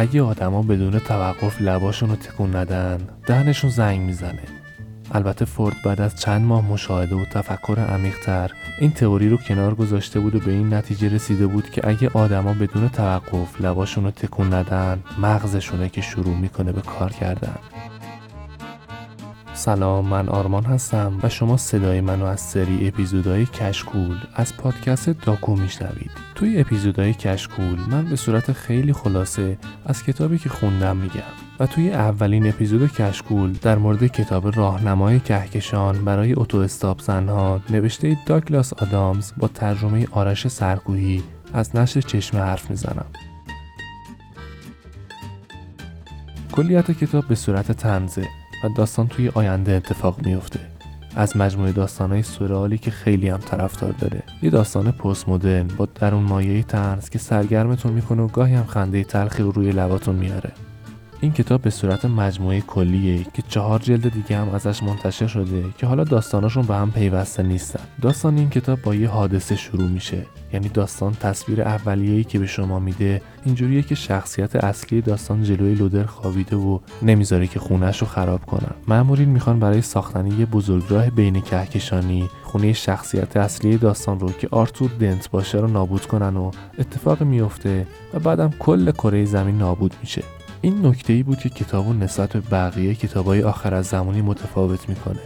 اگه آدما بدون توقف لباشون رو تکون ندن دهنشون زنگ می‌زنه. البته فورد بعد از چند ماه مشاهده و تفکر عمیقتر این تئوری رو کنار گذاشته بود و به این نتیجه رسیده بود که اگه آدما بدون توقف لباشون رو تکون ندن مغزشونه که شروع می‌کنه به کار کردن. سلام من آرمان هستم و شما صدای منو از سری اپیزودهای کشکول از پادکست داکو میشنوید. توی اپیزودهای کشکول من به صورت خیلی خلاصه از کتابی که خوندم میگم و توی اولین اپیزود کشکول در مورد کتاب راهنمای کهکشان برای اتو استاپ زنها نوشته داگلاس آدامز با ترجمه آرش سرکوهی از نشر چشمه حرف می‌زنم. کلیت کتاب به صورت تنزه و داستان توی آینده اتفاق میفته از مجموعه داستانهای سورئالی که خیلی هم طرفدار داره. یه داستان پست مدرن با درون مایه تنز که سرگرمتون می‌کنه و گاهی هم خنده تلخی رو روی لباتون میاره این کتاب به صورت مجموعه کلیه که چهار جلد دیگه هم ازش منتشر شده که حالا داستاناشون به هم پیوسته نیستن. داستان این کتاب با یه حادثه شروع میشه. یعنی داستان تصویر اولیه‌ای که به شما میده اینجوریه که شخصیت اصلی داستان جلوی لودر خوابیده و نمی‌ذاره که خونش رو خراب کنن. مأمورین می‌خوان برای ساختن یه بزرگراه بین کهکشانی خونه شخصیت اصلی داستان رو که آرتور دنت باشه رو نابود کنن و اتفاق میفته و بعدم کل کره زمین نابود میشه. این نکته ای بود که کتاب نسبت به بقیه کتابای آخر از زمانی متفاوت می‌کنه.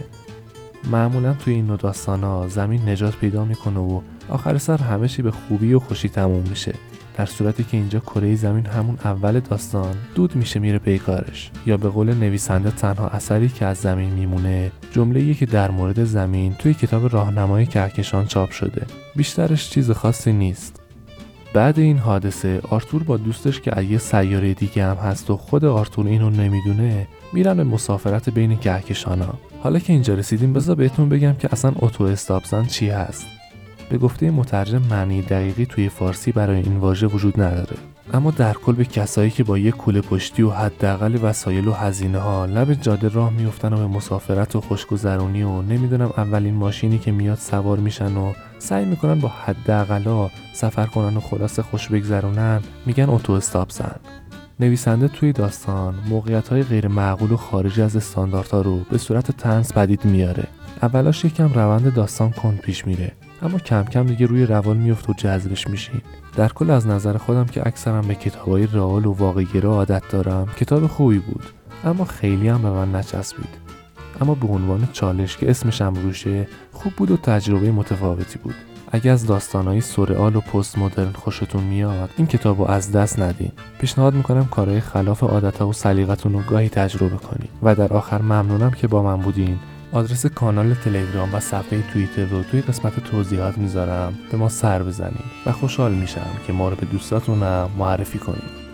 معمولا توی این نوع داستان ها زمین نجات پیدا می‌کنه و آخر سر همه به خوبی و خوشی تموم میشه. در صورتی که اینجا کره زمین همون اول داستان دود میشه میره پیکارش یا به قول نویسنده تنها اثری که از زمین میمونه جمله که در مورد زمین توی کتاب راهنمای کهکشان چاپ شده. بیشترش چیز خاصی نیست. بعد این حادثه آرتور با دوستش که یه سیاره دیگه هم هست و خود آرتور اینو نمی‌دونه میرن به مسافرت بین کهکشانا. حالا که اینجا رسیدیم بذار بهتون بگم که اصلا اتو استابزن چی هست. به گفته مترجم معنی دقیقی توی فارسی برای این واژه وجود نداره. اما در کل به کسایی که با یک کوله پشتی و حداقل وسایل و هزینه ها لب جاده راه میفتن و به مسافرت و خوشگذرونی و نمی‌دونم اولین ماشینی که میاد سوار میشن و سعی می‌کنن با حداقلا سفر کنن و خلاص خوش بگذرونن میگن اتو استاپ زن. نویسنده توی داستان موقعیت های غیر معقول و خارجی از استانداردها رو به صورت تنز پدید میاره. اولاش یکم روند داستان کند پیش میره. اما کم کم دیگه روی روال میفت و جذبش میشین. در کل از نظر خودم که اکثرا به کتابای رئال و واقعگرا عادت دارم کتاب خوبی بود اما خیلی هم به من نچسبید. اما به عنوان چالش که اسمش هم روشه خوب بود و تجربه متفاوتی بود. اگه از داستانهای سورئال و پست مدرن خوشتون میاد این کتاب رو از دست ندین. پیشنهاد می‌کنم کارهای خلاف عادتها و سلیقتون رو گاهی تجربه کنید و در آخر ممنونم که با من بودین. آدرس کانال تلگرام و صفحه توییتر رو توی قسمت توضیحات می‌ذارم. به ما سر بزنید و خوشحال میشم که ما رو به دوستاتونم معرفی کنید.